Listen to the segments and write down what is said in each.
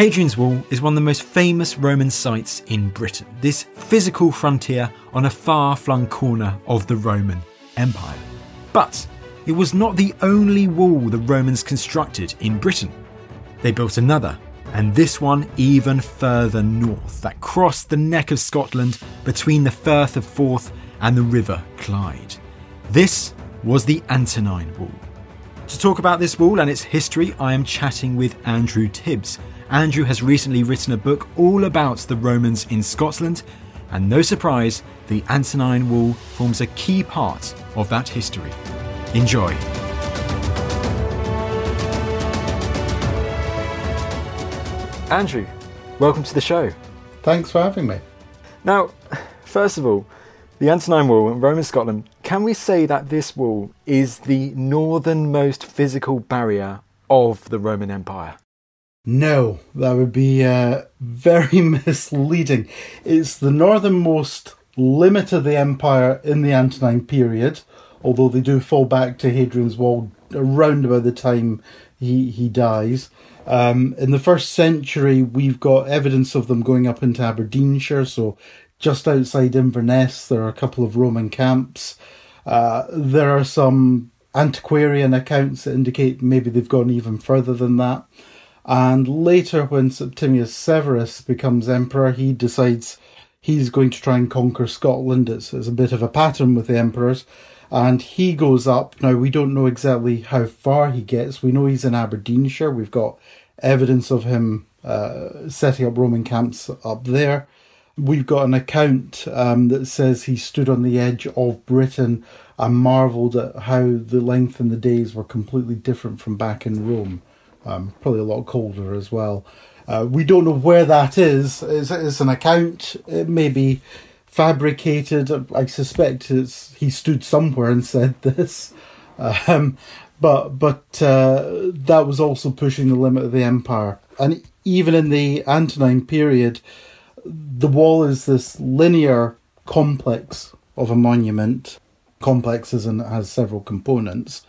Hadrian's Wall is one of the most famous Roman sites in Britain, this physical frontier on a far flung corner of the Roman Empire. But it was not the only wall the Romans constructed in Britain. They built another, and this one even further north, that crossed the neck of Scotland between the Firth of Forth and the River Clyde. This was the Antonine Wall. To talk about this wall and its history, I am chatting with Andrew Tibbs. Andrew has recently written a book all about the Romans in Scotland, and no surprise, the Antonine Wall forms a key part of that history. Enjoy. Andrew, welcome to the show. Thanks for having me. Now, first of all, the Antonine Wall in Roman Scotland, can we say that this wall is the northernmost physical barrier of the Roman Empire? No, that would be uh, very misleading. It's the northernmost limit of the empire in the Antonine period, although they do fall back to Hadrian's Wall around about the time he, he dies. Um, in the first century, we've got evidence of them going up into Aberdeenshire, so just outside Inverness, there are a couple of Roman camps. Uh, there are some antiquarian accounts that indicate maybe they've gone even further than that. And later, when Septimius Severus becomes emperor, he decides he's going to try and conquer Scotland. It's, it's a bit of a pattern with the emperors. And he goes up. Now, we don't know exactly how far he gets. We know he's in Aberdeenshire. We've got evidence of him uh, setting up Roman camps up there. We've got an account um, that says he stood on the edge of Britain and marvelled at how the length and the days were completely different from back in Rome. Um, probably a lot colder as well. Uh, we don't know where that is. It's, it's, an account. It may be fabricated. I suspect it's, he stood somewhere and said this. Um, but but uh, that was also pushing the limit of the empire. And even in the Antonine period, the wall is this linear complex of a monument. Complex as in has several components.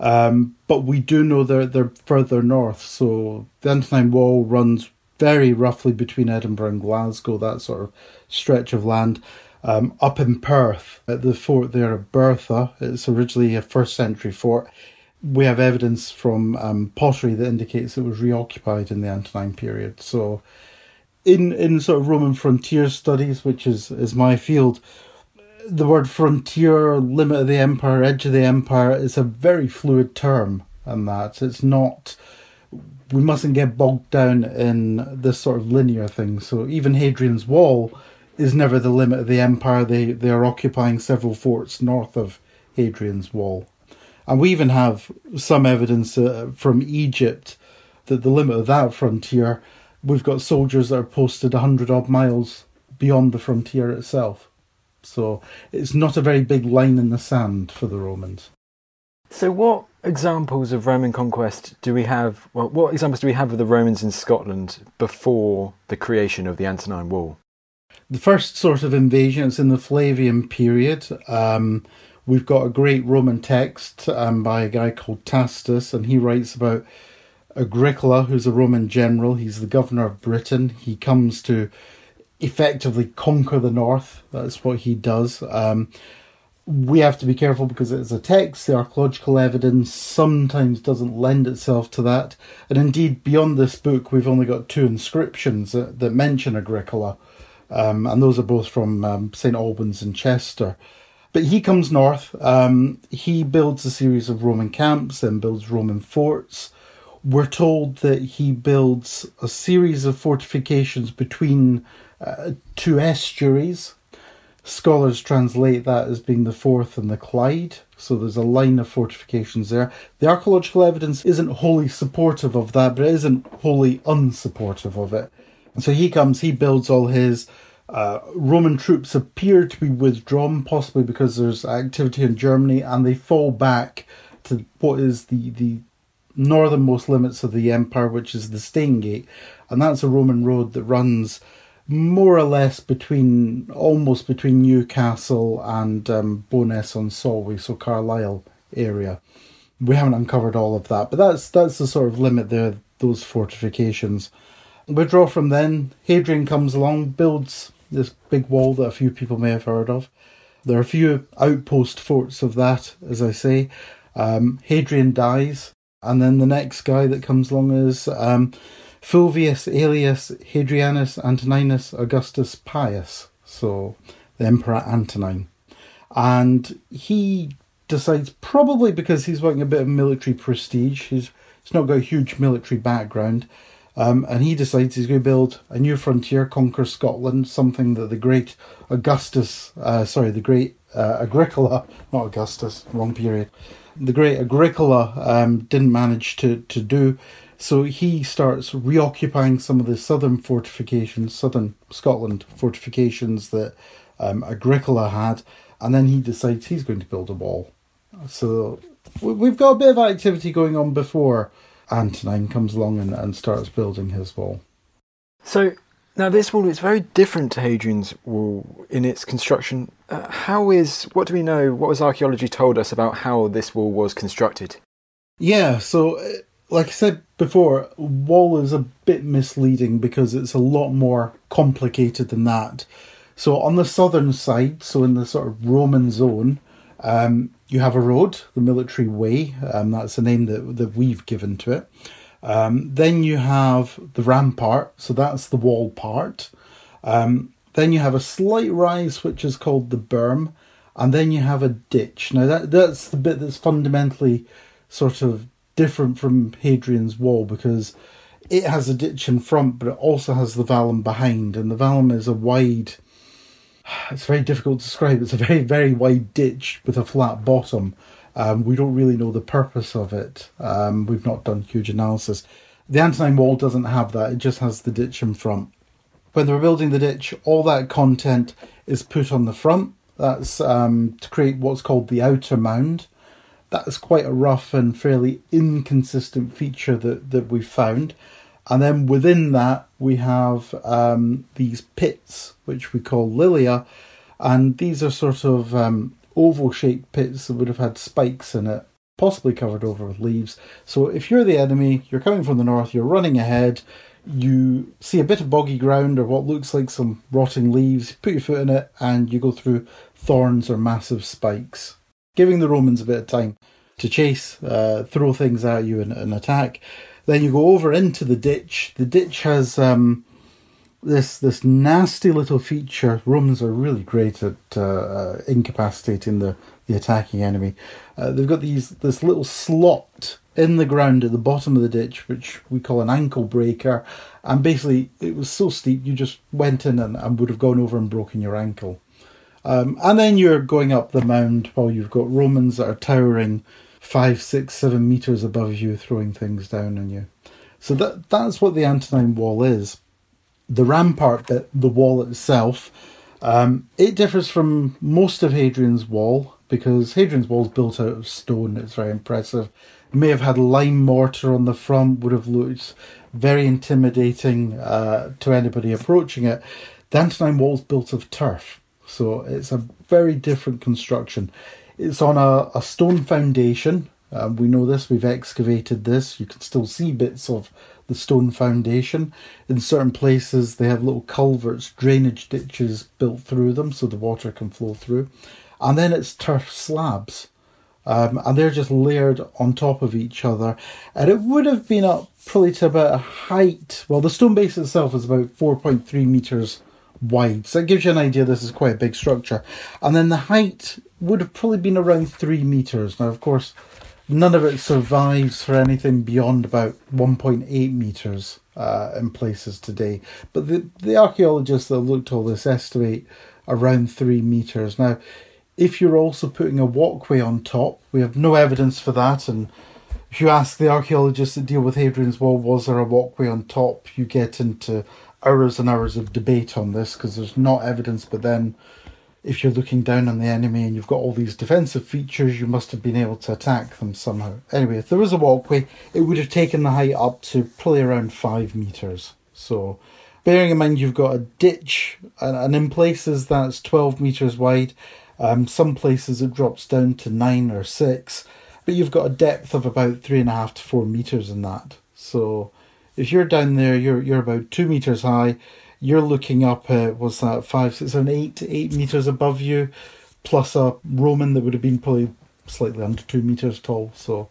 Um, but we do know they're they're further north. So the Antonine Wall runs very roughly between Edinburgh and Glasgow, that sort of stretch of land. Um, up in Perth, at the fort there of Bertha, it's originally a first century fort. We have evidence from um, pottery that indicates it was reoccupied in the Antonine period. So, in in sort of Roman frontier studies, which is is my field, the word frontier, limit of the empire, edge of the empire is a very fluid term, and that it's not. We mustn't get bogged down in this sort of linear thing. So even Hadrian's Wall is never the limit of the empire. They they are occupying several forts north of Hadrian's Wall, and we even have some evidence uh, from Egypt that the limit of that frontier. We've got soldiers that are posted hundred odd miles beyond the frontier itself. So it's not a very big line in the sand for the Romans. So, what examples of Roman conquest do we have? Well, what examples do we have of the Romans in Scotland before the creation of the Antonine Wall? The first sort of invasion is in the Flavian period. Um, we've got a great Roman text um, by a guy called Tacitus, and he writes about Agricola, who's a Roman general. He's the governor of Britain. He comes to effectively conquer the north. That's what he does. Um, we have to be careful because it's a text. The archaeological evidence sometimes doesn't lend itself to that. And indeed, beyond this book, we've only got two inscriptions that, that mention Agricola, um, and those are both from um, St Albans and Chester. But he comes north. Um, he builds a series of Roman camps and builds Roman forts. We're told that he builds a series of fortifications between uh, two estuaries. Scholars translate that as being the Forth and the Clyde. So there's a line of fortifications there. The archaeological evidence isn't wholly supportive of that, but it isn't wholly unsupportive of it. And so he comes, he builds all his. Uh, Roman troops appear to be withdrawn, possibly because there's activity in Germany, and they fall back to what is the, the northernmost limits of the empire, which is the Stanegate. And that's a Roman road that runs more or less between almost between Newcastle and um, Bowness on Solway, so Carlisle area. We haven't uncovered all of that, but that's that's the sort of limit there. Those fortifications. We draw from then. Hadrian comes along, builds this big wall that a few people may have heard of. There are a few outpost forts of that, as I say. Um, Hadrian dies, and then the next guy that comes along is um, Fulvius Aelius Hadrianus Antoninus Augustus Pius, so the Emperor Antonine. And he decides, probably because he's wanting a bit of military prestige, he's, he's not got a huge military background, um, and he decides he's going to build a new frontier, conquer Scotland, something that the great Augustus, uh, sorry, the great uh, Agricola, not Augustus, wrong period, the great Agricola um, didn't manage to, to do. So he starts reoccupying some of the southern fortifications, southern Scotland fortifications that um, Agricola had, and then he decides he's going to build a wall. So we've got a bit of activity going on before Antonine comes along and, and starts building his wall. So now this wall is very different to Hadrian's wall in its construction. Uh, how is what do we know? What has archaeology told us about how this wall was constructed? Yeah, so like I said before, wall is a bit misleading because it's a lot more complicated than that. So on the southern side, so in the sort of Roman zone, um, you have a road, the military way. Um, that's the name that that we've given to it. Um, then you have the rampart, so that's the wall part. Um, then you have a slight rise, which is called the berm, and then you have a ditch. Now that that's the bit that's fundamentally sort of different from Hadrian's Wall because it has a ditch in front, but it also has the vallum behind, and the vallum is a wide. It's very difficult to describe. It's a very very wide ditch with a flat bottom. Um, we don't really know the purpose of it. Um, we've not done huge analysis. The Antonine Wall doesn't have that. It just has the ditch in front. When they were building the ditch, all that content is put on the front. That's um, to create what's called the outer mound that's quite a rough and fairly inconsistent feature that, that we've found. And then within that, we have um, these pits, which we call lilia, and these are sort of um, oval shaped pits that would have had spikes in it, possibly covered over with leaves. So if you're the enemy, you're coming from the north, you're running ahead, you see a bit of boggy ground or what looks like some rotting leaves, put your foot in it, and you go through thorns or massive spikes giving the Romans a bit of time to chase, uh, throw things at you and, and, attack. Then you go over into the ditch. The ditch has um, this this nasty little feature. Romans are really great at uh, uh, incapacitating the, the attacking enemy. Uh, they've got these this little slot in the ground at the bottom of the ditch, which we call an ankle breaker. And basically, it was so steep, you just went in and, and would have gone over and broken your ankle. Um, and then you're going up the mound while you've got Romans that are towering five, six, seven meters above you, throwing things down on you. So that that's what the Antonine Wall is. The rampart bit, the wall itself, um, it differs from most of Hadrian's Wall because Hadrian's Wall is built out of stone. It's very impressive. It may have had lime mortar on the front, would have looked very intimidating uh, to anybody approaching it. The Antonine Wall is built of turf. So it's a very different construction. It's on a, a stone foundation. Um, we know this, we've excavated this. You can still see bits of the stone foundation. In certain places, they have little culverts, drainage ditches built through them so the water can flow through. And then it's turf slabs. Um, and they're just layered on top of each other. And it would have been up probably to about a height. Well, the stone base itself is about 4.3 meters wide. So that gives you an idea this is quite a big structure. And then the height would have probably been around three metres. Now, of course, none of it survives for anything beyond about 1.8 metres uh, in places today. But the, the archaeologists that looked at all this estimate around three metres. Now, if you're also putting a walkway on top, we have no evidence for that. And if you ask the archaeologists that deal with Hadrian's Wall, was there a walkway on top? You get into hours and hours of debate on this because there's not evidence. But then, if you're looking down on the enemy and you've got all these defensive features, you must have been able to attack them somehow. Anyway, if there was a walkway, it would have taken the height up to probably around five meters. So, bearing in mind you've got a ditch, and, in places that's 12 meters wide, um, some places it drops down to nine or six, but you've got a depth of about three and a half to four meters in that. So, if you're down there, you're you're about two meters high. You're looking up at what's that five, six, seven, eight, eight meters above you, plus a Roman that would have been probably slightly under two meters tall. So,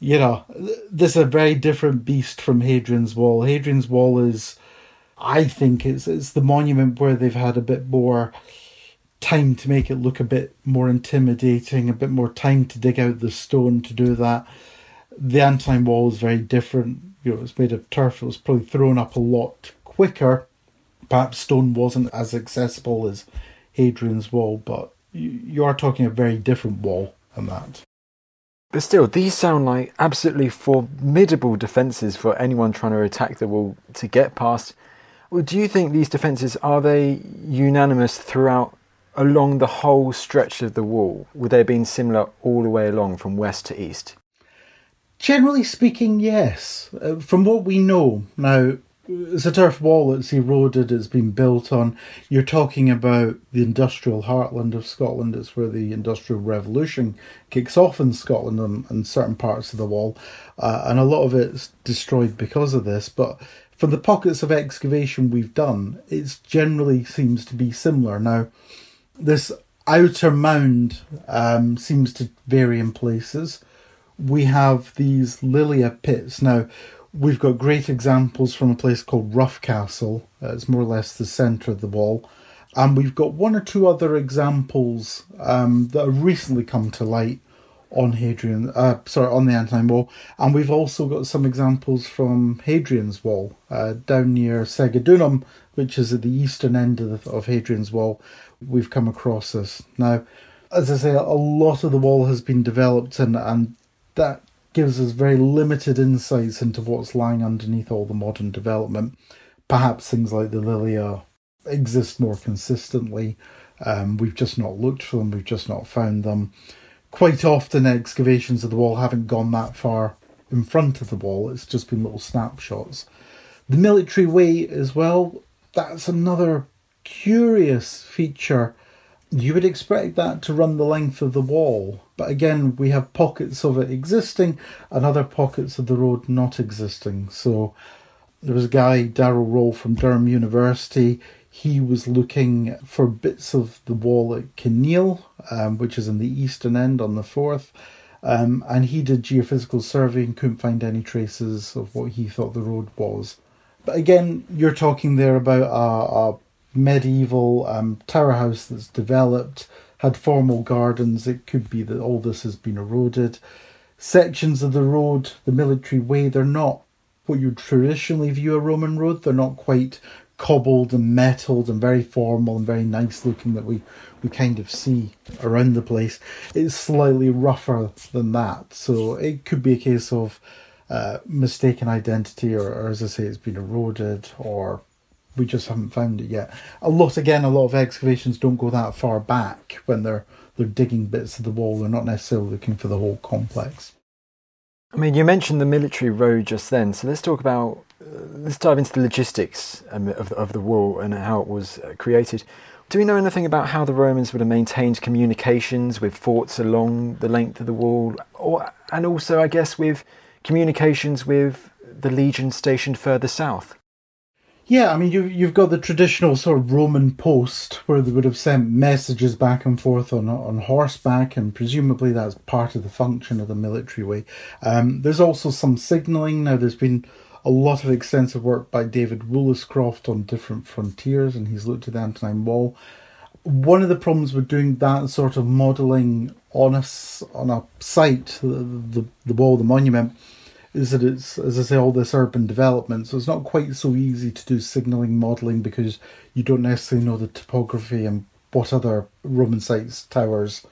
you know, this is a very different beast from Hadrian's Wall. Hadrian's Wall is, I think, it's it's the monument where they've had a bit more time to make it look a bit more intimidating, a bit more time to dig out the stone to do that. The Antonine Wall is very different you know, it was made of turf. It was probably thrown up a lot quicker. Perhaps stone wasn't as accessible as Hadrian's Wall, but you, you are talking a very different wall than that. But still, these sound like absolutely formidable defences for anyone trying to attack the wall to get past. Well, do you think these defences are they unanimous throughout along the whole stretch of the wall? Would they have been similar all the way along from west to east? Generally speaking, yes. Uh, from what we know now, it's a turf wall that's eroded, it's been built on. You're talking about the industrial heartland of Scotland. It's where the Industrial Revolution kicks off in Scotland and, and certain parts of the wall. Uh, and a lot of it's destroyed because of this. But from the pockets of excavation we've done, it generally seems to be similar. Now, this outer mound um, seems to vary in places we have these Lilia pits. Now, we've got great examples from a place called Roughcastle. Uh, it's more or less the centre of the wall. And we've got one or two other examples um, that have recently come to light on Hadrian, uh, sorry, on the Antonine Wall. And we've also got some examples from Hadrian's Wall uh, down near Segedunum, which is at the eastern end of, the, of Hadrian's Wall. We've come across this. Now, as I say, a lot of the wall has been developed and, and that gives us very limited insights into what's lying underneath all the modern development. Perhaps things like the Lilia exist more consistently. Um, we've just not looked for them, we've just not found them. Quite often, excavations of the wall haven't gone that far in front of the wall, it's just been little snapshots. The military way, as well, that's another curious feature you would expect that to run the length of the wall, but again, we have pockets of it existing and other pockets of the road not existing. So there was a guy, Darrell Rohl from Durham University. He was looking for bits of the wall at Kinneil, um, which is in the eastern end on the Forth. Um, and he did geophysical survey and couldn't find any traces of what he thought the road was. But again, you're talking there about a, a medieval um, tower house that's developed, had formal gardens. It could be that all this has been eroded. Sections of the road, the military way, they're not what you'd traditionally view a Roman road. They're not quite cobbled and metalled and very formal and very nice looking that we, we kind of see around the place. It's slightly rougher than that. So it could be a case of uh, mistaken identity, or, or as I say, it's been eroded, or we just haven't found it yet. A lot again, a lot of excavations don't go that far back when they're they're digging bits of the wall. They're not necessarily looking for the whole complex. I mean, you mentioned the military road just then, so let's talk about uh, let's dive into the logistics um, of the, of the wall and how it was uh, created. Do we know anything about how the Romans would have maintained communications with forts along the length of the wall, or and also, I guess, with communications with the legion stationed further south? Yeah, I mean, you've, you've got the traditional sort of Roman post where they would have sent messages back and forth on, on horseback, and presumably that's part of the function of the military way. Um, there's also some signalling. Now, there's been a lot of extensive work by David Woolliscroft on different frontiers, and he's looked at the Antonine Wall. One of the problems with doing that sort of modelling on a, on a site, the, the, the wall, the monument, is that it's, as I say, all this urban development. So it's not quite so easy to do signalling modelling because you don't necessarily know the topography and what other Roman sites, towers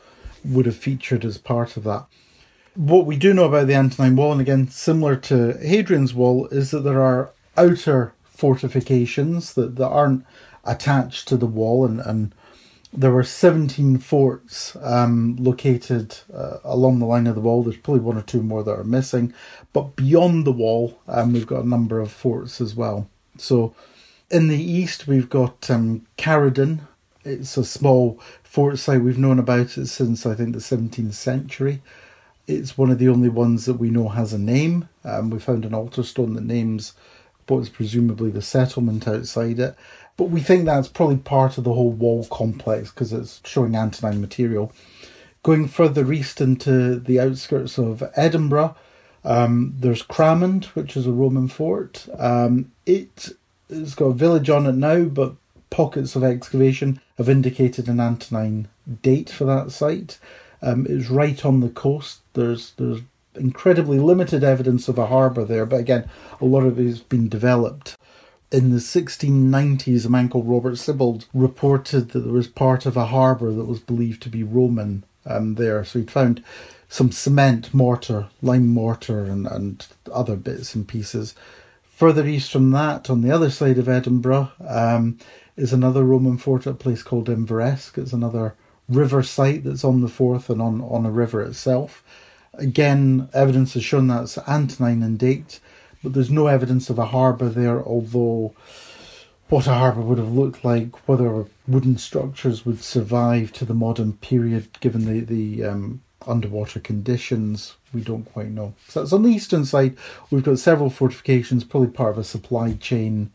would have featured as part of that. What we do know about the Antonine Wall, and again, similar to Hadrian's Wall, is that there are outer fortifications that, that aren't attached to the wall, and, and there were 17 forts um, located uh, along the line of the wall. There's probably one or two more that are missing, but beyond the wall, um, we've got a number of forts as well. So in the east, we've got um. It's a small fort site. We've known about it since I think the 17th century. It's one of the only ones that we know has a name. Um, we found an altar stone that names what is presumably the settlement outside it. But we think that's probably part of the whole wall complex because it's showing Antonine material. Going further east into the outskirts of Edinburgh, um, there's Cramond, which is a Roman fort. Um, it has got a village on it now, but pockets of excavation have indicated an Antonine date for that site. Um, it's right on the coast. There's there's incredibly limited evidence of a harbour there, but again, a lot of it has been developed. In the 1690s, a man called Robert Sibbald reported that there was part of a harbour that was believed to be Roman um, there. So he'd found some cement mortar, lime mortar, and, and other bits and pieces. Further east from that, on the other side of Edinburgh, um, is another Roman fort at a place called Inveresk. It's another river site that's on the Forth and on, on a river itself. Again, evidence has shown that's Antonine in date, but there's no evidence of a harbour there, although what a harbour would have looked like, whether wooden structures would survive to the modern period given the, the um, underwater conditions, we don't quite know. So that's on the eastern side. We've got several fortifications, probably part of a supply chain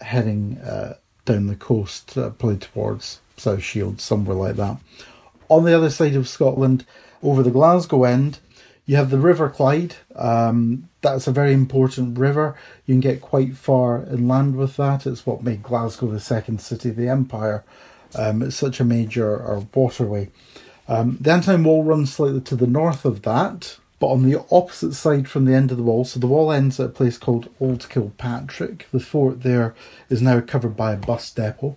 heading uh, down the coast, uh, probably towards South Shield, somewhere like that. On the other side of Scotland, over the Glasgow end, you have the River Clyde. Um, that's a very important river. You can get quite far inland with that. It's what made Glasgow the second city of the empire. Um, it's such a major or waterway. Um, the Antonine Wall runs slightly to the north of that, but on the opposite side from the end of the wall. So the wall ends at a place called Old Kilpatrick. The fort there is now covered by a bus depot.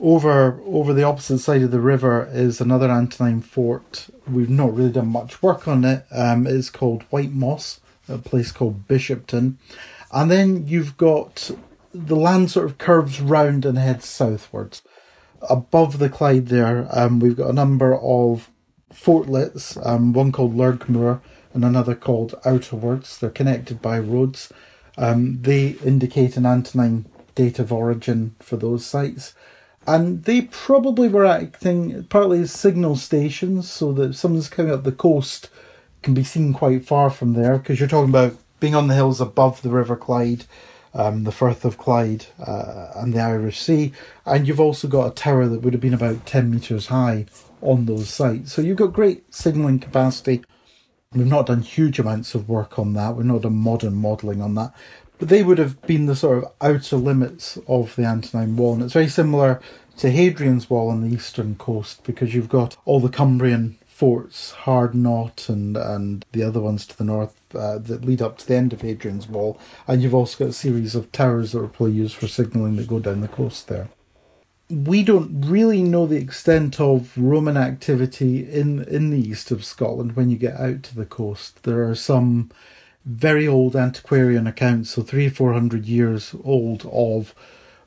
Over over the opposite side of the river is another Antonine fort. We've not really done much work on it. Um, it's called White Moss, a place called Bishopton, and then you've got the land sort of curves round and heads southwards. Above the Clyde, there, um, we've got a number of fortlets. Um, one called Lurg Moor and another called Outerwards. They're connected by roads. Um, they indicate an Antonine date of origin for those sites and they probably were acting partly as signal stations so that someone's coming up the coast can be seen quite far from there because you're talking about being on the hills above the River Clyde, um, the Firth of Clyde, uh, and the Irish Sea, and you've also got a tower that would have been about 10 metres high on those sites. So you've got great signalling capacity. We've not done huge amounts of work on that. We've not done modern modelling on that. But they would have been the sort of outer limits of the Antonine Wall. And it's very similar to Hadrian's Wall on the eastern coast because you've got all the Cumbrian forts, Hardknott and, and the other ones to the north uh, that lead up to the end of Hadrian's Wall. And you've also got a series of towers that were probably used for signalling that go down the coast there. We don't really know the extent of Roman activity in, in the east of Scotland when you get out to the coast. There are some very old antiquarian accounts, so three, four hundred years old, of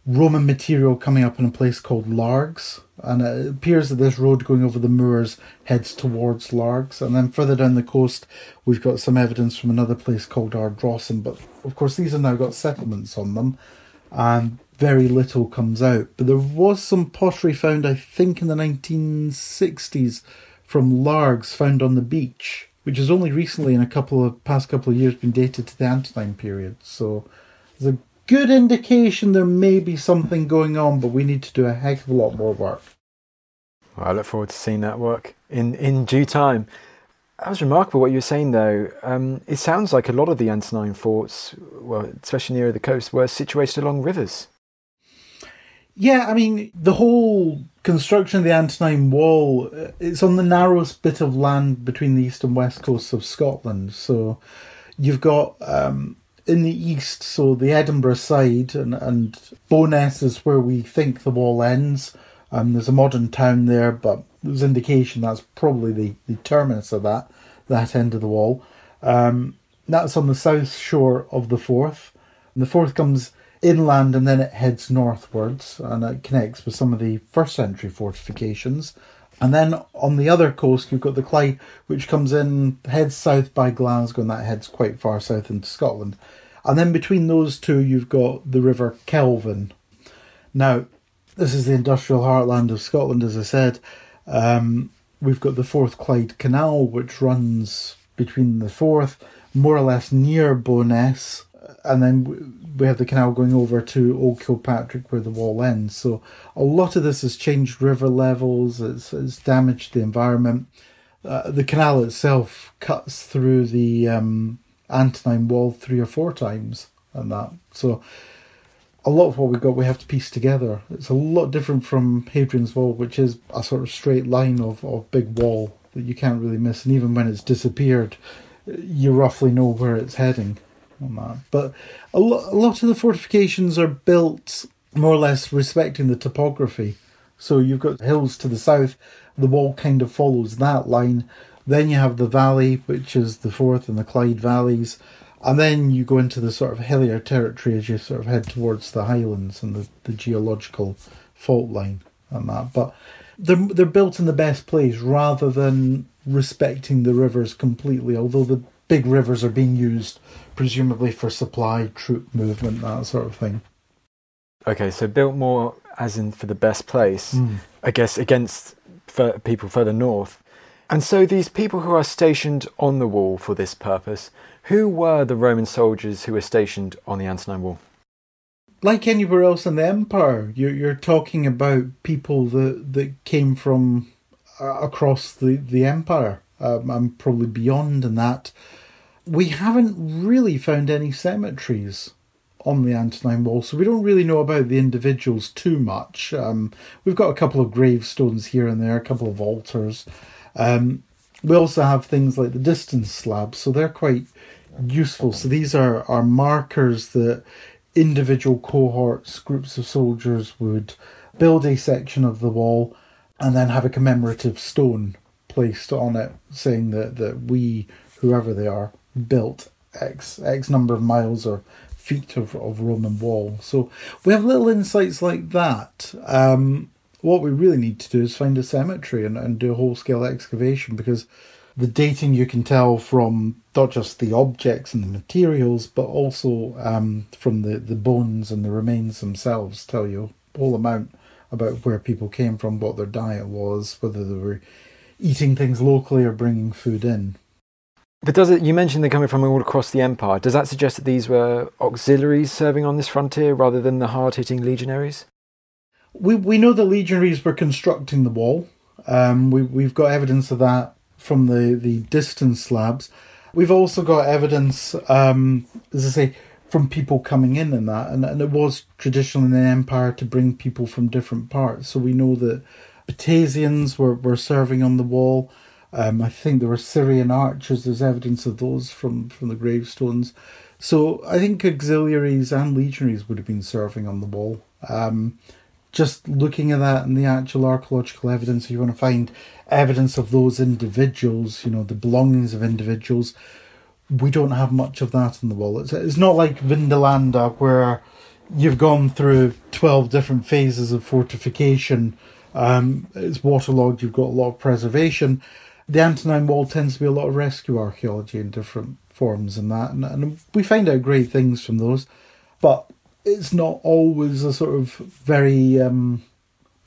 Roman material coming up in a place called Largs. And it appears that this road going over the moors heads towards Largs. And then further down the coast, we've got some evidence from another place called Ardrossan. But of course, these have now got settlements on them, and very little comes out. But there was some pottery found, I think, in the 1960s from Largs found on the beach which has only recently, in a couple of past couple of years, been dated to the Antonine period. So there's a good indication there may be something going on, but we need to do a heck of a lot more work. Well, I look forward to seeing that work in, in due time. That was remarkable what you were saying, though. Um, it sounds like a lot of the Antonine forts, well, especially near the coast, were situated along rivers. Yeah, I mean, the whole construction of the Antonine Wall, uh, it's on the narrowest bit of land between the east and west coasts of Scotland. So you've got um, in the east, so the Edinburgh side, and, and Bo'ness is where we think the wall ends. Um, there's a modern town there, but there's indication that's probably the, the terminus of that that end of the wall. Um, that's on the south shore of the Forth. And the Forth comes inland and then it heads northwards and it connects with some of the first century fortifications. And then on the other coast, you've got the Clyde, which comes in, heads south by Glasgow, and that heads quite far south into Scotland. And then between those two, you've got the River Kelvin. Now, this is the industrial heartland of Scotland, as I said. Um, we've got the Forth Clyde Canal, which runs between the Forth, more or less near Bo'ness, and then we have the canal going over to Old Kilpatrick where the wall ends. So a lot of this has changed river levels, it's, it's damaged the environment. Uh, the canal itself cuts through the um, Antonine Wall three or four times, and that. So a lot of what we've got we have to piece together. It's a lot different from Hadrian's Wall, which is a sort of straight line of, of big wall that you can't really miss, and even when it's disappeared, you roughly know where it's heading on that. But a, lo- a lot of the fortifications are built more or less respecting the topography. So you've got hills to the south, the wall kind of follows that line. Then you have the valley, which is the Forth and the Clyde valleys. And then you go into the sort of hillier territory as you sort of head towards the highlands and the, the geological fault line and that. But they're, they're built in the best place rather than respecting the rivers completely, although the big rivers are being used presumably for supply, troop movement, that sort of thing. Okay, so built more as in for the best place, mm. I guess, against people further north. And so these people who are stationed on the wall for this purpose, who were the Roman soldiers who were stationed on the Antonine Wall? Like anywhere else in the empire, you're, you're talking about people that, that came from uh, across the, the empire um, and probably beyond and that we haven't really found any cemeteries on the Antonine Wall, so we don't really know about the individuals too much. Um, we've got a couple of gravestones here and there, a couple of altars. Um, we also have things like the distance slabs, so they're quite useful. So these are, are markers that individual cohorts, groups of soldiers would build a section of the wall and then have a commemorative stone placed on it saying that, that we, whoever they are, built X X number of miles or feet of, of Roman wall. So we have little insights like that. Um, what we really need to do is find a cemetery and, and do a whole scale excavation because the dating you can tell from not just the objects and the materials, but also um, from the, the bones and the remains themselves tell you a whole amount about where people came from, what their diet was, whether they were eating things locally or bringing food in. But does it? You mentioned they're coming from all across the empire. Does that suggest that these were auxiliaries serving on this frontier rather than the hard-hitting legionaries? We we know the legionaries were constructing the wall. Um, we we've got evidence of that from the the distance slabs. We've also got evidence, um, as I say, from people coming in and that, and, and it was traditional in the empire to bring people from different parts. So we know that Baetasians were, were serving on the wall. Um, I think there were Syrian archers. There's evidence of those from, from the gravestones. So I think auxiliaries and legionaries would have been serving on the wall. Um, just looking at that and the actual archaeological evidence, you want to find evidence of those individuals, you know, the belongings of individuals. We don't have much of that in the wall. It's, it's not like Vindolanda where you've gone through 12 different phases of fortification. Um, it's waterlogged, you've got a lot of preservation the Antonine Wall tends to be a lot of rescue archaeology in different forms and that, and, and we find out great things from those, but it's not always a sort of very um,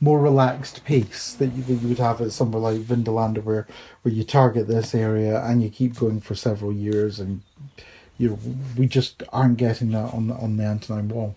more relaxed pace that you, that you would have at somewhere like Vindolanda, where where you target this area and you keep going for several years, and you we just aren't getting that on on the Antonine Wall.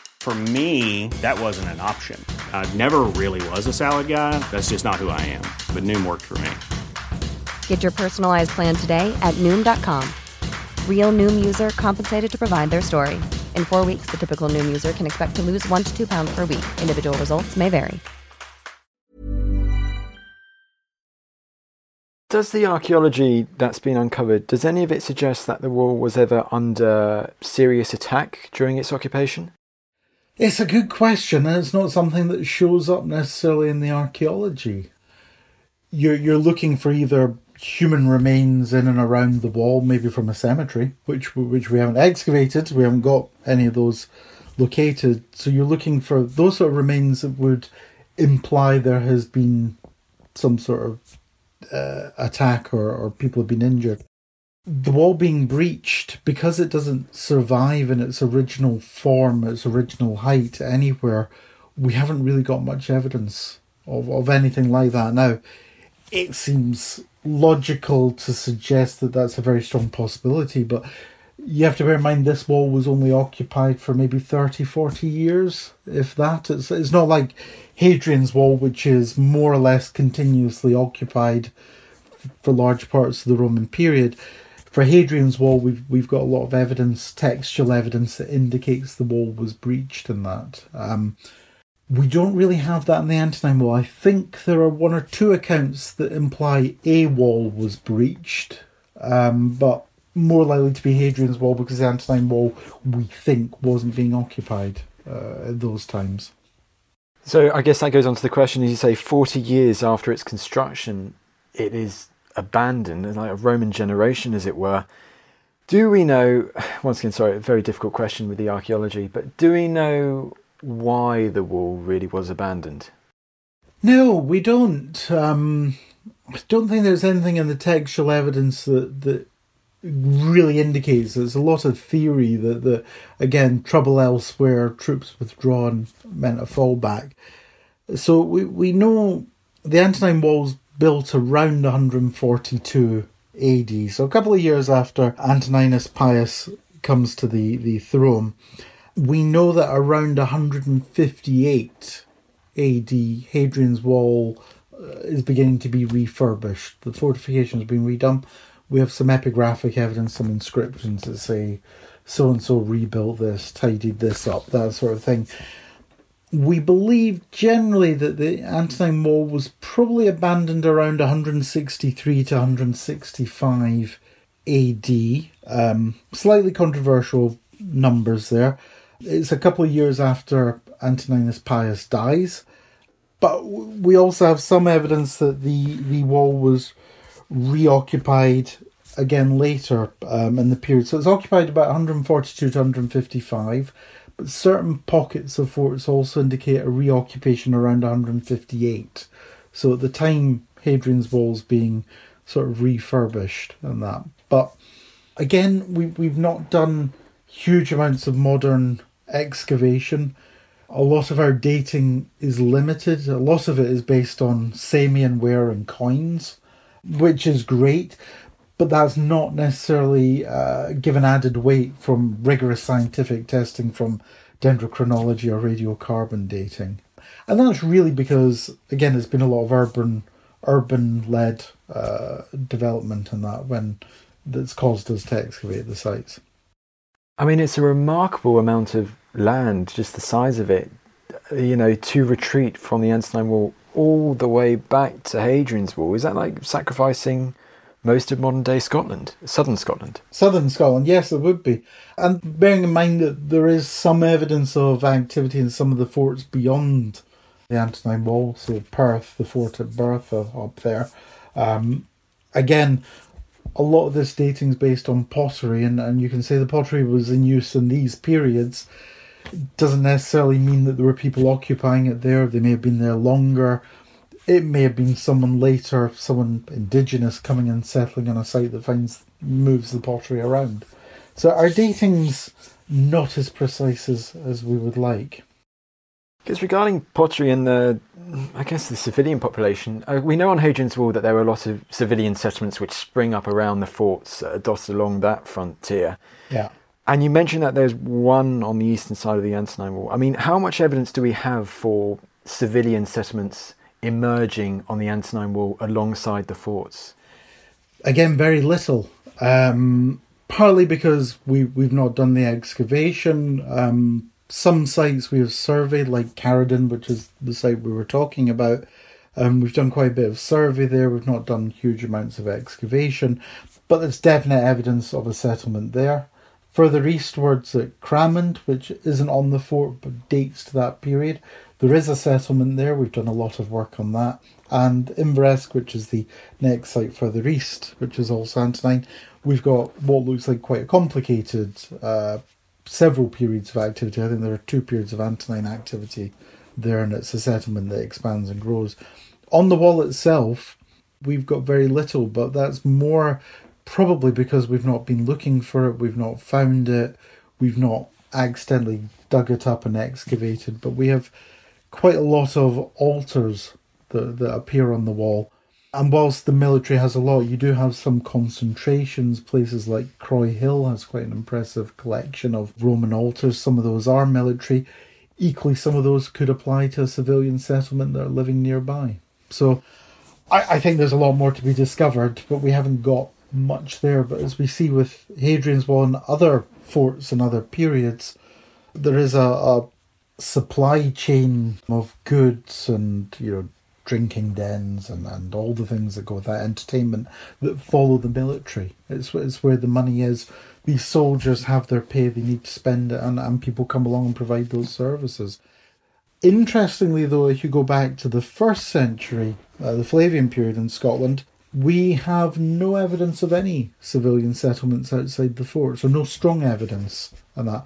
For me, that wasn't an option. I never really was a salad guy. That's just not who I am. But Noom worked for me. Get your personalized plan today at Noom.com. Real Noom user compensated to provide their story. In four weeks, the typical Noom user can expect to lose one to two pounds per week. Individual results may vary. Does the archaeology that's been uncovered, does any of it suggest that the wall was ever under serious attack during its occupation? It's a good question, and it's not something that shows up necessarily in the archaeology. You're you're looking for either human remains in and around the wall, maybe from a cemetery, which which we haven't excavated. We haven't got any of those located. So you're looking for those sort of remains that would imply there has been some sort of uh, attack or, or people have been injured. The wall being breached, because it doesn't survive in its original form, its original height anywhere, we haven't really got much evidence of, of anything like that. Now, it seems logical to suggest that that's a very strong possibility, but you have to bear in mind this wall was only occupied for maybe 30, 40 years, if that. It's, it's not like Hadrian's Wall, which is more or less continuously occupied for large parts of the Roman period. For Hadrian's Wall, we've we've got a lot of evidence, textual evidence that indicates the wall was breached in that. Um, we don't really have that in the Antonine Wall. I think there are one or two accounts that imply a wall was breached, um, but more likely to be Hadrian's Wall because the Antonine Wall, we think, wasn't being occupied uh, at those times. So I guess that goes on to the question: as you say, forty years after its construction, it is abandoned, like a Roman generation, as it were. Do we know? Once again, sorry, a very difficult question with the archaeology, but do we know why the wall really was abandoned? No, we don't. Um, I don't think there's anything in the textual evidence that that really indicates there's a lot of theory that the again trouble elsewhere, troops withdrawn meant a fallback. So we we know the Antonine walls built around 142 AD, so a couple of years after Antoninus Pius comes to the, the throne. We know that around 158 AD, Hadrian's Wall uh, is beginning to be refurbished. The fortification has been redone. We have some epigraphic evidence, some inscriptions that say so and so rebuilt this, tidied this up, that sort of thing we believe generally that the Antonine Wall was probably abandoned around 163 to 165 AD. Um, slightly controversial numbers there. It's a couple of years after Antoninus Pius dies, but we also have some evidence that the, the wall was reoccupied again later um, in the period. So it's occupied about 142 to 155 but certain pockets of forts also indicate a reoccupation around 158. So at the time Hadrian's Wall's being sort of refurbished and that. But again, we, we've not done huge amounts of modern excavation. A lot of our dating is limited. A lot of it is based on Samian ware and coins, which is great, but that's not necessarily uh, given added weight from rigorous scientific testing from dendrochronology or radiocarbon dating. And that's really because, again, there's been a lot of urban urban led uh, development in that when that's caused us to excavate the sites. I mean, it's a remarkable amount of land, just the size of it, you know, to retreat from the Antonine Wall all the way back to Hadrian's Wall. Is that like sacrificing most of modern day Scotland, southern Scotland? Southern Scotland, yes, it would be. And bearing in mind that there is some evidence of activity in some of the forts beyond the Antonine Wall, so Perth, the fort at Bertha up there. Um, again, a lot of this dating is based on pottery, and, and you can say the pottery was in use in these periods. It Doesn't necessarily mean that there were people occupying it there. They may have been there longer. It may have been someone later, someone indigenous coming and settling on a site that finds moves the pottery around. So our dating's not as precise as, as we would like. Because regarding pottery and the, I guess the civilian population, uh, we know on Hadrian's Wall that there are a lot of civilian settlements which spring up around the forts uh, dotted along that frontier. Yeah. And you mentioned that there's one on the eastern side of the Antonine Wall. I mean, how much evidence do we have for civilian settlements emerging on the Antonine Wall alongside the forts? Again, very little. Um, partly because we we've not done the excavation. Um, some sites we have surveyed, like Carriden, which is the site we were talking about. Um, we've done quite a bit of survey there. We've not done huge amounts of excavation, but there's definite evidence of a settlement there. Further eastwards at Cramond, which isn't on the fort but dates to that period, there is a settlement there. We've done a lot of work on that. And Inveresk, which is the next site further east, which is also Antonine, we've got what looks like quite a complicated uh, several periods of activity. I think there are two periods of Antonine activity there, and it's a settlement that expands and grows. On the wall itself, we've got very little, but that's more probably because we've not been looking for it, we've not found it, we've not accidentally dug it up and excavated, but we have quite a lot of altars that, that appear on the wall and whilst the military has a lot, you do have some concentrations. Places like Croy Hill has quite an impressive collection of Roman altars. Some of those are military. Equally, some of those could apply to a civilian settlement that are living nearby. So I, I think there's a lot more to be discovered, but we haven't got much there. But as we see with Hadrian's Wall and other forts and other periods, there is a, a supply chain of goods and you know drinking dens and, and all the things that go with that entertainment that follow the military. It's, it's where the money is. These soldiers have their pay, they need to spend it, and, and people come along and provide those services. Interestingly, though, if you go back to the first century, uh, the Flavian period in Scotland, we have no evidence of any civilian settlements outside the fort, so no strong evidence on that.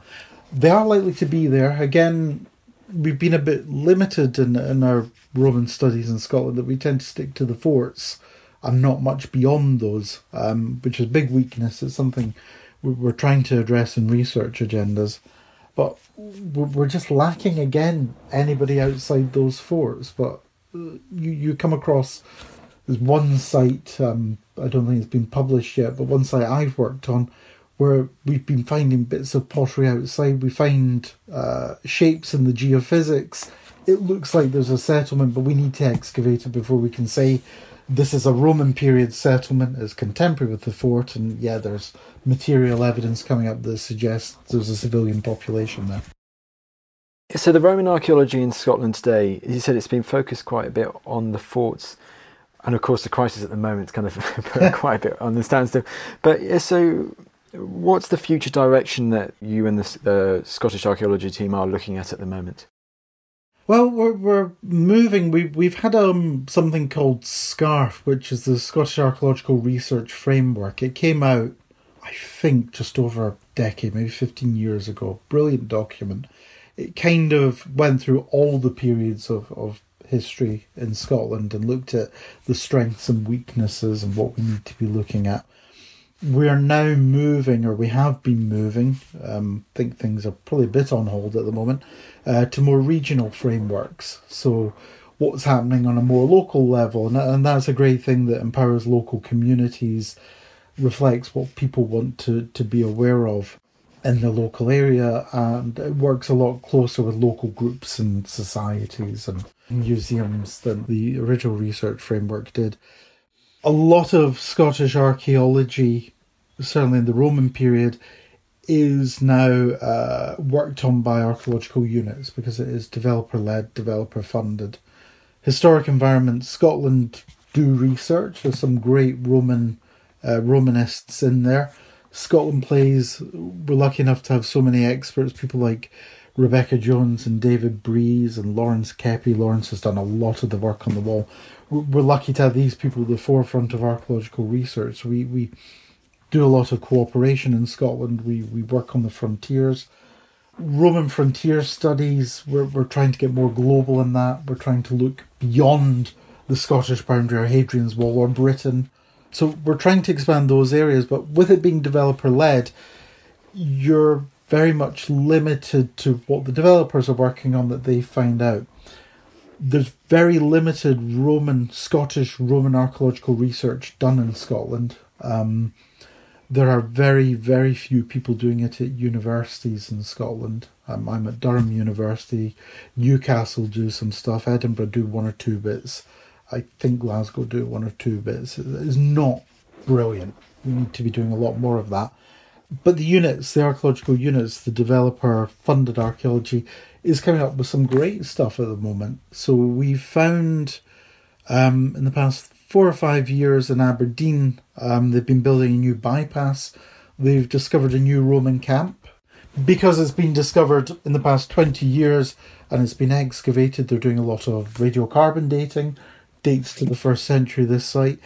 They are likely to be there. Again, we've been a bit limited in, in our Roman studies in Scotland that we tend to stick to the forts and not much beyond those, um, which is a big weakness. It's something we're trying to address in research agendas. But we're just lacking again anybody outside those forts. But uh, you, you come across there's one site, um, I don't think it's been published yet, but one site I've worked on where we've been finding bits of pottery outside. We find uh, shapes in the geophysics. It looks like there's a settlement, but we need to excavate it before we can say this is a Roman period settlement. It's contemporary with the fort, and yeah, there's material evidence coming up that suggests there's a civilian population there. So the Roman archaeology in Scotland today, you said it's been focused quite a bit on the forts, and of course the crisis at the moment is kind of put quite a bit on the standstill. But yeah, so What's the future direction that you and the uh, Scottish archaeology team are looking at at the moment? Well, we're, we're moving. We, we've had um, something called SCARF, which is the Scottish Archaeological Research Framework. It came out, I think, just over a decade, maybe 15 years ago. Brilliant document. It kind of went through all the periods of, of history in Scotland and looked at the strengths and weaknesses and what we need to be looking at. We are now moving, or we have been moving, um, I think things are probably a bit on hold at the moment, uh, to more regional frameworks. So, what's happening on a more local level, and, and that's a great thing that empowers local communities, reflects what people want to, to be aware of in the local area and it works a lot closer with local groups and societies and museums than the original research framework did. A lot of Scottish archaeology, certainly in the Roman period, is now uh, worked on by archaeological units because it is developer led, developer funded. Historic Environment Scotland do research. There's some great Roman uh, Romanists in there Scotland Plays, we're lucky enough to have so many experts, people like Rebecca Jones and David Breeze and Lawrence Keppie. Lawrence has done a lot of the work on the wall. We're lucky to have these people at the forefront of archaeological research. We we do a lot of cooperation in Scotland. We we work on the frontiers. Roman frontier studies, we're, we're trying to get more global in that. We're trying to look beyond the Scottish boundary or Hadrian's Wall or Britain so we're trying to expand those areas, but with it being developer led, you're very much limited to what the developers are working on that they find out. There's very limited Roman, Scottish Roman archaeological research done in Scotland. Um, there are very, very few people doing it at universities in Scotland. Um, I'm at Durham University. Newcastle do some stuff. Edinburgh do one or two bits. I think Glasgow do one or two bits. It's not brilliant. We need to be doing a lot more of that. But the units, the archaeological units, the developer funded archaeology is coming up with some great stuff at the moment. So we've found um, in the past four or five years in Aberdeen, um, they've been building a new bypass. They've discovered a new Roman camp. Because it's been discovered in the past 20 years and it's been excavated, they're doing a lot of radiocarbon dating dates to the first century, this site.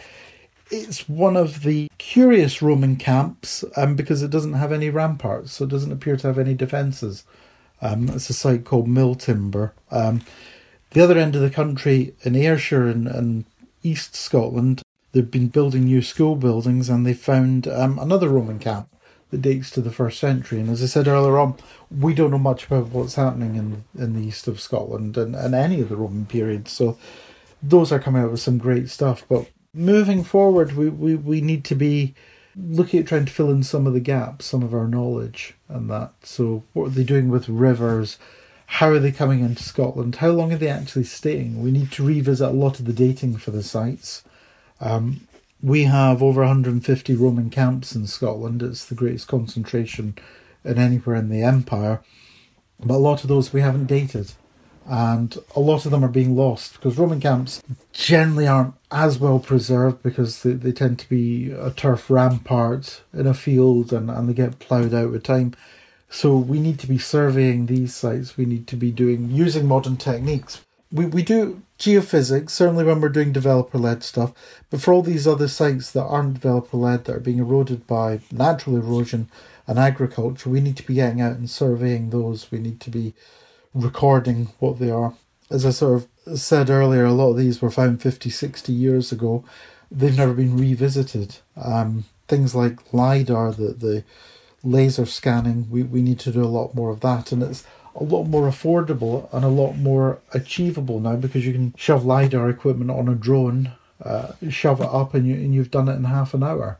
It's one of the curious Roman camps um, because it doesn't have any ramparts, so it doesn't appear to have any defences. Um, it's a site called Milltimber. Um, the other end of the country, in Ayrshire and, and East Scotland, they've been building new school buildings and they found um, another Roman camp that dates to the first century. And as I said earlier on, we don't know much about what's happening in in the east of Scotland and, and any of the Roman periods. So those are coming out with some great stuff. But moving forward, we, we, we need to be looking at trying to fill in some of the gaps, some of our knowledge and that. So, what are they doing with rivers? How are they coming into Scotland? How long are they actually staying? We need to revisit a lot of the dating for the sites. Um, we have over 150 Roman camps in Scotland. It's the greatest concentration in anywhere in the empire. But a lot of those we haven't dated and a lot of them are being lost because Roman camps generally aren't as well preserved because they, they tend to be a turf rampart in a field and, and they get ploughed out with time. So we need to be surveying these sites. We need to be doing using modern techniques. We we do geophysics certainly when we're doing developer led stuff, but for all these other sites that aren't developer led that are being eroded by natural erosion and agriculture, we need to be getting out and surveying those. We need to be recording what they are. As I sort of said earlier, a lot of these were found 50, 60 years ago. They've never been revisited. Um, things like LIDAR, the, the laser scanning, we, we need to do a lot more of that. And it's a lot more affordable and a lot more achievable now because you can shove LIDAR equipment on a drone, uh, shove it up, and, you, and you've done it in half an hour.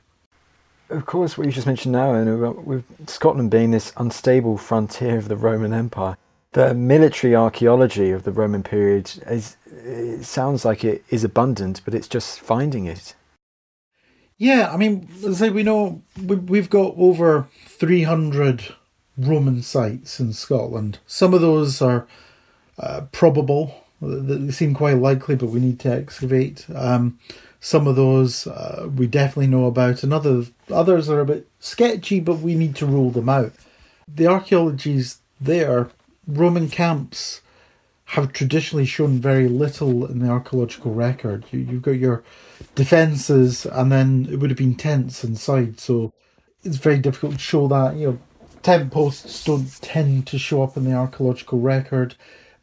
Of course, what you just mentioned now, and with Scotland being this unstable frontier of the Roman Empire, the military archaeology of the Roman period is it sounds like it is abundant, but it's just finding it. Yeah, I mean, let's say we know we've got over 300 Roman sites in Scotland. Some of those are uh, probable, they seem quite likely, but we need to excavate. Um, some of those uh, we definitely know about, and other, others are a bit sketchy, but we need to rule them out. The archaeology's there Roman camps have traditionally shown very little in the archaeological record. You, you've got your defences, and then it would have been tents inside, so it's very difficult to show that. You know, tent posts don't tend to show up in the archaeological record.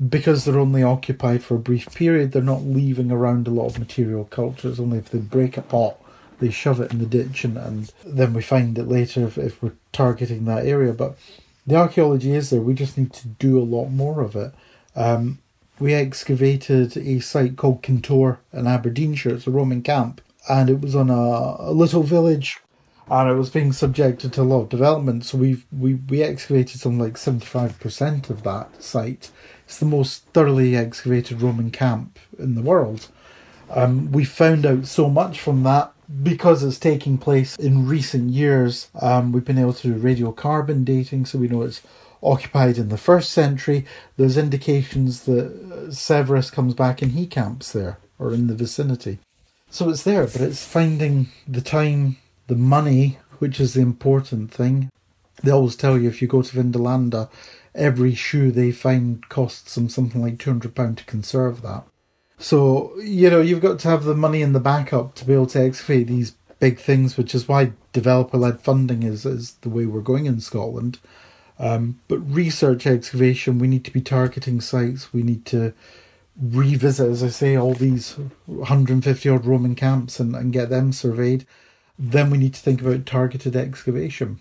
because they're only occupied for a brief period, they're not leaving around a lot of material cultures. Only if they break a pot, they shove it in the ditch, and, and then we find it later if, if we're targeting that area. But the archaeology is there. We just need to do a lot more of it. Um, we excavated a site called Kintore in Aberdeenshire. It's a Roman camp, and it was on a, a little village, and it was being subjected to a lot of development. So we've we we excavated something like seventy five percent of that site. It's the most thoroughly excavated Roman camp in the world. Um, we found out so much from that because it's taking place in recent years. Um, we've been able to do radiocarbon dating, so we know it's occupied in the first century. There's indications that Severus comes back and he camps there or in the vicinity. So it's there, but it's finding the time, the money, which is the important thing. They always tell you if you go to Vindolanda, every shoe they find costs them something like £200 to conserve that. So, you know, you've got to have the money in the backup to be able to excavate these big things, which is why developer led funding is, is the way we're going in Scotland. Um, but research excavation, we need to be targeting sites. We need to revisit, as I say, all these 150 odd Roman camps and, and get them surveyed. Then we need to think about targeted excavation.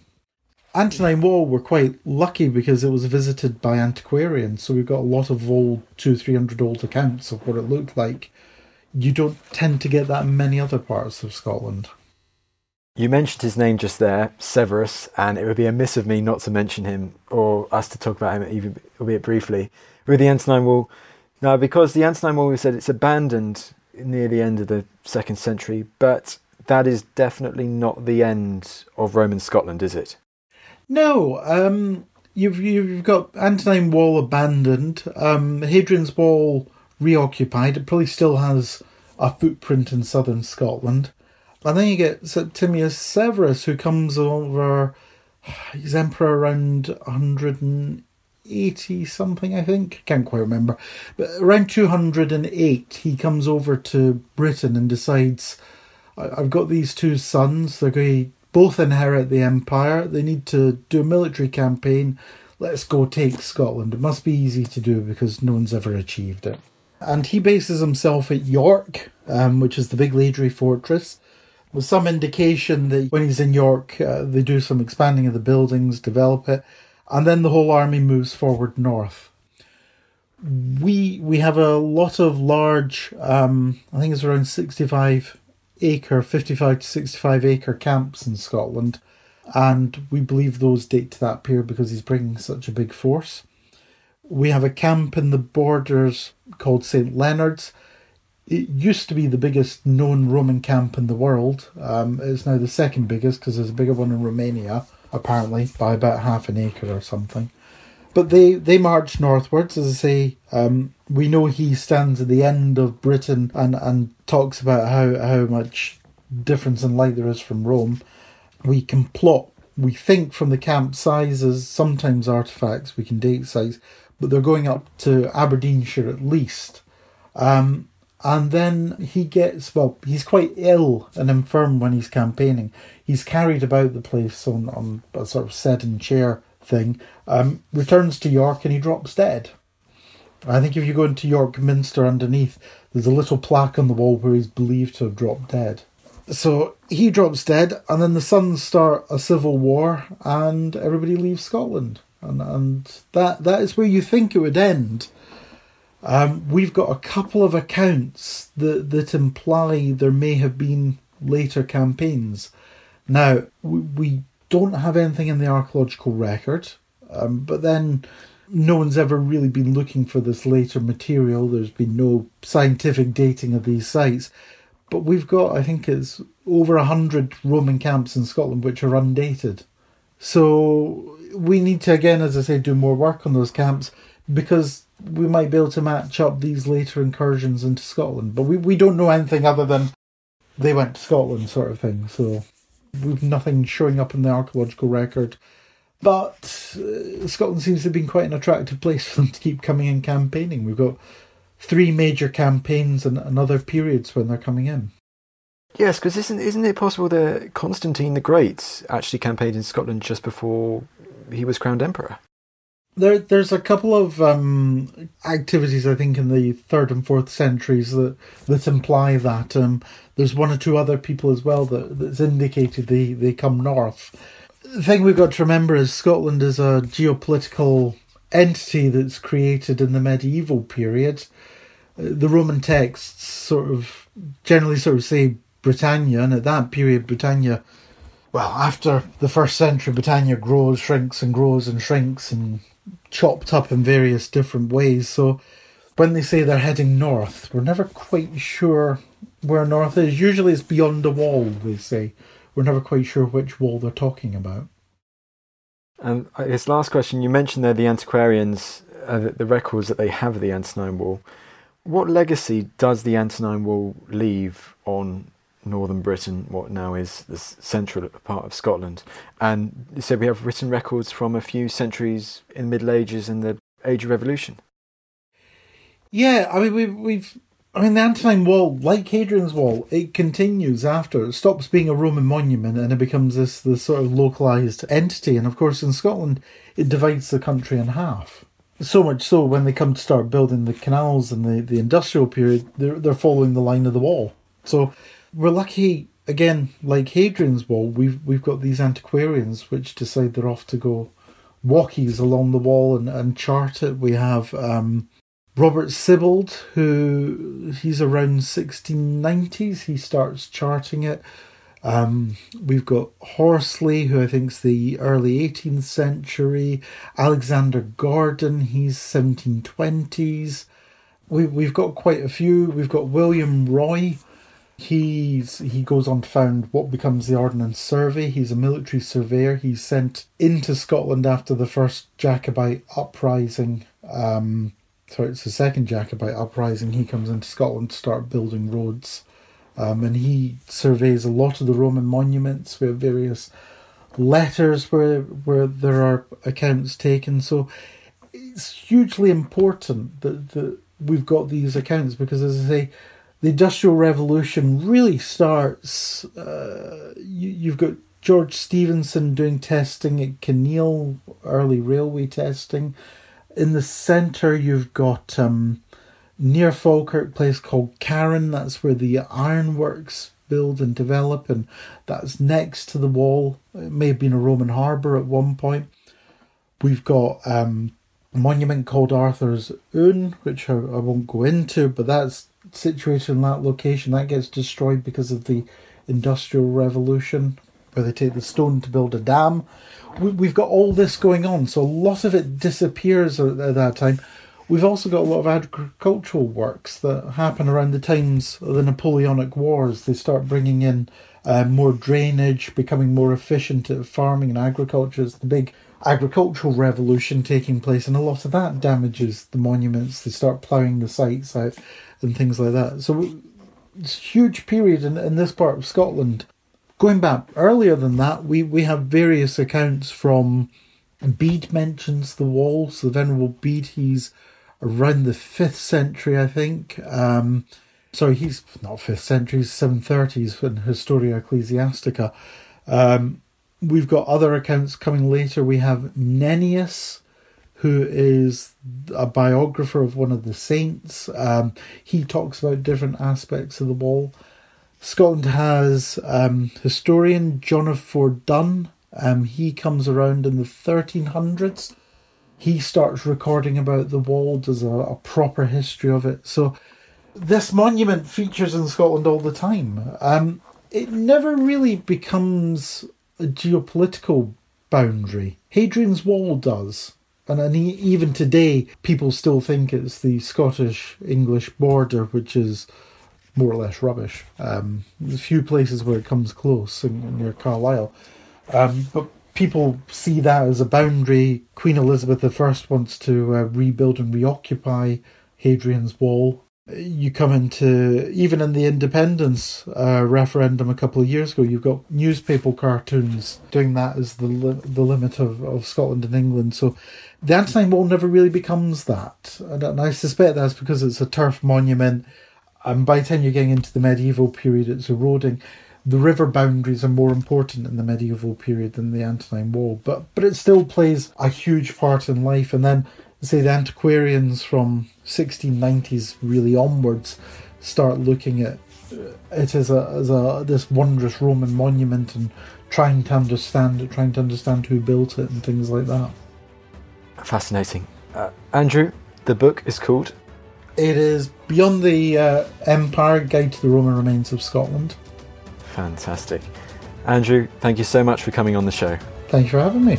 Antonine Wall were quite lucky because it was visited by antiquarians, so we've got a lot of old two, three hundred old accounts of what it looked like. You don't tend to get that in many other parts of Scotland. You mentioned his name just there, Severus, and it would be amiss of me not to mention him or us to talk about him, even albeit briefly, with the Antonine Wall. Now, because the Antonine Wall, we said it's abandoned near the end of the second century, but that is definitely not the end of Roman Scotland, is it? No, um, you've you've got Antonine Wall abandoned, um, Hadrian's Wall reoccupied. It probably still has a footprint in southern Scotland. And then you get Septimius Severus, who comes over, he's emperor around 180 something, I think. Can't quite remember. But around 208, he comes over to Britain and decides, I've got these two sons, they're going both inherit the empire, they need to do a military campaign. Let's go take Scotland. It must be easy to do because no one's ever achieved it. And he bases himself at York, um, which is the big Laidrey fortress with some indication that when he's in York, uh, they do some expanding of the buildings, develop it, and then the whole army moves forward north. We we have a lot of large, um, I think it's around sixty-five acre, fifty-five to sixty-five acre camps in Scotland, and we believe those date to that period because he's bringing such a big force. We have a camp in the borders called St Leonard's it used to be the biggest known Roman camp in the world. Um, it's now the second biggest because there's a bigger one in Romania, apparently, by about half an acre or something. But they, they march northwards, as I say. Um, we know he stands at the end of Britain and, and talks about how, how much difference in light there is from Rome. We can plot, we think from the camp sizes, sometimes artifacts, we can date sites, but they're going up to Aberdeenshire at least. Um, and then he gets well he's quite ill and infirm when he's campaigning he's carried about the place on, on a sort of sedan chair thing um, returns to york and he drops dead i think if you go into york minster underneath there's a little plaque on the wall where he's believed to have dropped dead. So he drops dead and then the sons start a civil war and everybody leaves scotland. And, and that that is where you think it would end. Um, we've got a couple of accounts that, that imply there may have been later campaigns. Now, we, we don't have anything in the archaeological record, um, but then no one's ever really been looking for this later material. There's been no scientific dating of these sites. But we've got, I think it's over a hundred Roman camps in Scotland which are undated. So we need to, again, as I say, do more work on those camps because we might be able to match up these later incursions into Scotland. But we, we don't know anything other than they went to Scotland, sort of thing. So we've nothing showing up in the archaeological record. But uh, Scotland seems to have been quite an attractive place for them to keep coming in campaigning. We've got three major campaigns and, and other periods when they're coming in. Yes, because isn't isn't it possible that Constantine the Great actually campaigned in Scotland just before he was crowned emperor? There, there's a couple of um, activities I think in the third and fourth centuries that that imply that. Um, there's one or two other people as well that that's indicated they they come north. The thing we've got to remember is Scotland is a geopolitical entity that's created in the medieval period. Uh, the Roman texts sort of generally sort of say Britannia, and at that period, Britannia well, after the first century, Britannia grows, shrinks, and grows and shrinks, and chopped up in various different ways. So when they say they're heading north, we're never quite sure where north is. Usually it's beyond a wall, they say. We're never quite sure which wall they're talking about. And I guess last question, you mentioned there the antiquarians, uh, the, the records that they have of the Antonine Wall. What legacy does the Antonine Wall leave on northern Britain, what now is the central part of Scotland. And you said we have written records from a few centuries in the Middle Ages and the Age of Revolution. Yeah, I mean we've, we've I mean the Antonine Wall, like Hadrian's Wall, it continues after it stops being a Roman monument and it becomes this this sort of localized entity. And of course, in Scotland, it divides the country in half. So much so, when they come to start building the canals in the, the industrial period, they're they're following the line of the wall. So we're lucky again, like Hadrian's Wall. We've we've got these antiquarians which decide they're off to go walkies along the wall and, and chart it. We have um, Robert Sibbald, who he's around 1690s. He starts charting it. Um, we've got Horsley, who I think's the early 18th century. Alexander Gordon, he's 1720s. We, we've got quite a few. We've got William Roy, He's he goes on to found what becomes the Ordnance Survey. He's a military surveyor. He's sent into Scotland after the first Jacobite uprising. Um, sorry, it's the second Jacobite uprising. He comes into Scotland to start building roads, um, and he surveys a lot of the Roman monuments. We have various letters where where there are accounts taken. So it's hugely important that that we've got these accounts because, as I say the Industrial Revolution really starts. Uh, you, have got George Stephenson doing testing at Kinneil, early railway testing. In the centre, you've got um, near Falkirk, place called Carron. That's where the ironworks build and develop, and that's next to the wall. It may have been a Roman harbour at one point. We've got um, a monument called Arthur's Oon, which I, I won't go into, but that's situated in that location that gets destroyed because of the industrial revolution where they take the stone to build a dam. We, have got all this going on so a lot of it disappears at, at that time. We've also got a lot of agricultural works that happen around the times of the napoleonic wars. They start bringing in uh, more drainage becoming more efficient at farming and agriculture. It's the big agricultural revolution taking place and a lot of that damages the monuments. They start ploughing the sites out and things like that. So it's a huge period in, in this part of Scotland. Going back earlier than that, we, we have various accounts from Bede mentions the walls. The Venerable Bede, he's around the 5th century, I think. Um, sorry, he's not 5th century, he's 730s in Historia Ecclesiastica. Um, we've got other accounts coming later. We have Nennius, who is a biographer of one of the saints. Um, he talks about different aspects of the wall. Scotland has um, historian John of Fordun. Um, he comes around in the 1300s. He starts recording about the wall, does a, a proper history of it. So this monument features in Scotland all the time. Um, it never really becomes a geopolitical boundary. Hadrian's Wall does. And, and even today, people still think it's the Scottish English border, which is more or less rubbish. Um, there's a few places where it comes close in, near Carlisle. Um, but people see that as a boundary. Queen Elizabeth I wants to uh, rebuild and reoccupy Hadrian's Wall you come into even in the independence uh, referendum a couple of years ago, you've got newspaper cartoons doing that as the li- the limit of, of Scotland and England. So the Antonine Wall never really becomes that, and, and I suspect that's because it's a turf monument. And by the time you're getting into the medieval period, it's eroding. the river boundaries are more important in the medieval period than the Antonine Wall, but but it still plays a huge part in life. And then, say the antiquarians from 1690s really onwards start looking at it as a as a this wondrous Roman monument and trying to understand it, trying to understand who built it and things like that. Fascinating. Uh, Andrew, the book is called. It is Beyond the uh, Empire Guide to the Roman Remains of Scotland. Fantastic. Andrew, thank you so much for coming on the show. Thanks for having me.